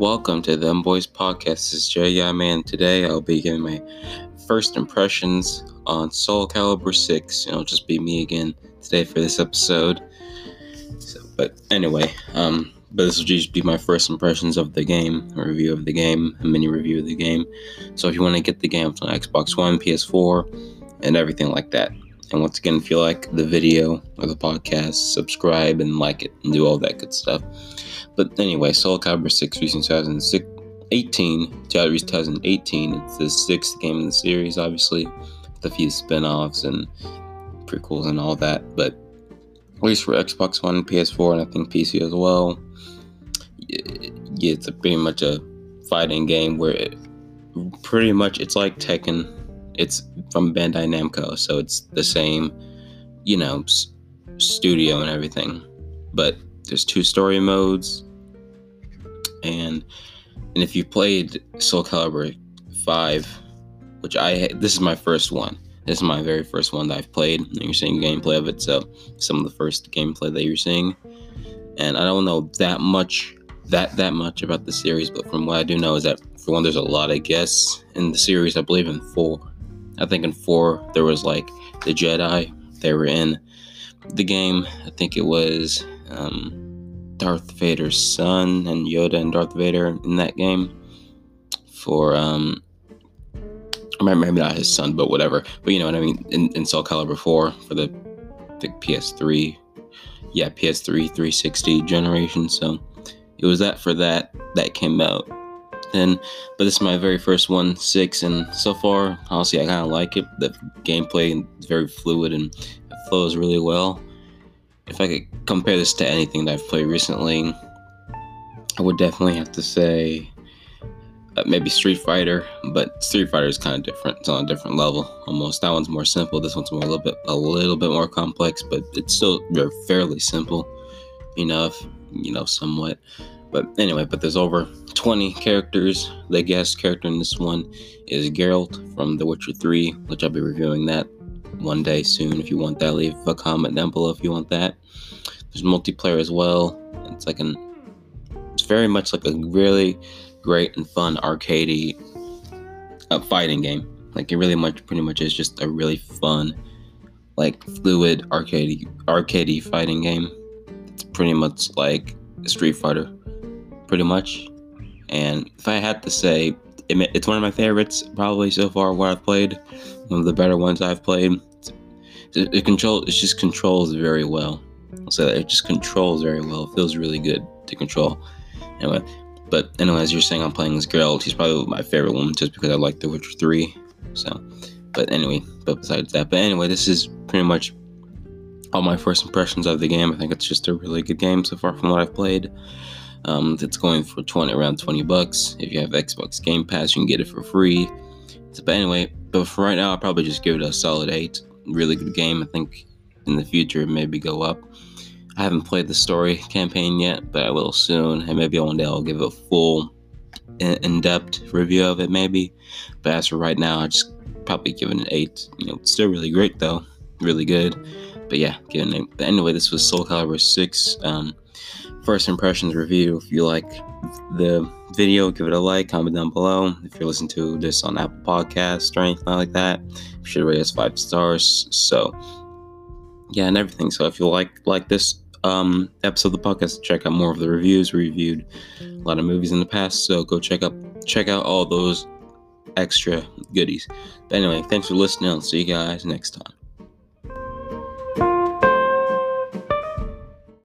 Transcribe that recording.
welcome to Them Boys Podcast. This is Jay Yeah Man. Today I'll be giving my first impressions on Soul Calibur 6. It'll just be me again today for this episode. So, but anyway, um, but this will just be my first impressions of the game, a review of the game, a mini review of the game. So if you want to get the game on Xbox One, PS4, and everything like that. And once again, if you like the video or the podcast, subscribe and like it and do all that good stuff. But anyway, Soul Calibur 6 released in 2018, 2018. It's the sixth game in the series, obviously, with a few spin offs and prequels and all that. But at least for Xbox One, PS4, and I think PC as well. It's a pretty much a fighting game where it, pretty much it's like Tekken. It's from Bandai Namco, so it's the mm-hmm. same, you know, s- studio and everything. But there's two story modes, and and if you played Soul Calibur five, which I this is my first one. This is my very first one that I've played. And you're seeing gameplay of it, so some of the first gameplay that you're seeing. And I don't know that much that that much about the series, but from what I do know is that for one, there's a lot of guests in the series. I believe in four. I think in four there was like the Jedi. They were in the game. I think it was um, Darth Vader's son and Yoda and Darth Vader in that game. For um, maybe not his son, but whatever. But you know what I mean. In, in Soul Calibur 4 for the the PS3, yeah, PS3 360 generation. So it was that for that that came out. Then, but this is my very first one, six, and so far, honestly, I kind of like it. The gameplay is very fluid and it flows really well. If I could compare this to anything that I've played recently, I would definitely have to say uh, maybe Street Fighter, but Street Fighter is kind of different. It's on a different level almost. That one's more simple. This one's more a little bit a little bit more complex, but it's still fairly simple enough, you know, somewhat. But anyway, but there's over 20 characters. The guest character in this one is Geralt from The Witcher 3, which I'll be reviewing that one day soon. If you want that, leave a comment down below if you want that. There's multiplayer as well. It's like an, it's very much like a really great and fun arcadey uh, fighting game. Like it really much, pretty much is just a really fun, like fluid arcadey arcadey fighting game. It's pretty much like Street Fighter, pretty much. And if I had to say, it's one of my favorites probably so far. What I've played, one of the better ones I've played. It, it control, it just controls very well. So it just controls very well. It feels really good to control. Anyway, but anyway, as you're saying, I'm playing as Geralt. He's probably my favorite one just because I like The Witcher 3. So, but anyway, but besides that, but anyway, this is pretty much all my first impressions of the game. I think it's just a really good game so far from what I've played. Um, it's going for 20 around 20 bucks. If you have Xbox Game Pass, you can get it for free. So, but anyway, but for right now, I'll probably just give it a solid eight. Really good game. I think in the future maybe go up. I haven't played the story campaign yet, but I will soon, and maybe one day I'll give a full, in-depth review of it, maybe. But as for right now, I just probably give it an eight. You know, still really great though, really good. But yeah, giving it. But anyway, this was Soul Calibur six. Um, first impressions review. If you like the video, give it a like, comment down below. If you're listening to this on Apple Podcasts or anything like that, you should rate us five stars. So yeah, and everything. So if you like like this um episode of the podcast, check out more of the reviews. We reviewed a lot of movies in the past, so go check up check out all those extra goodies. But anyway, thanks for listening. I'll see you guys next time.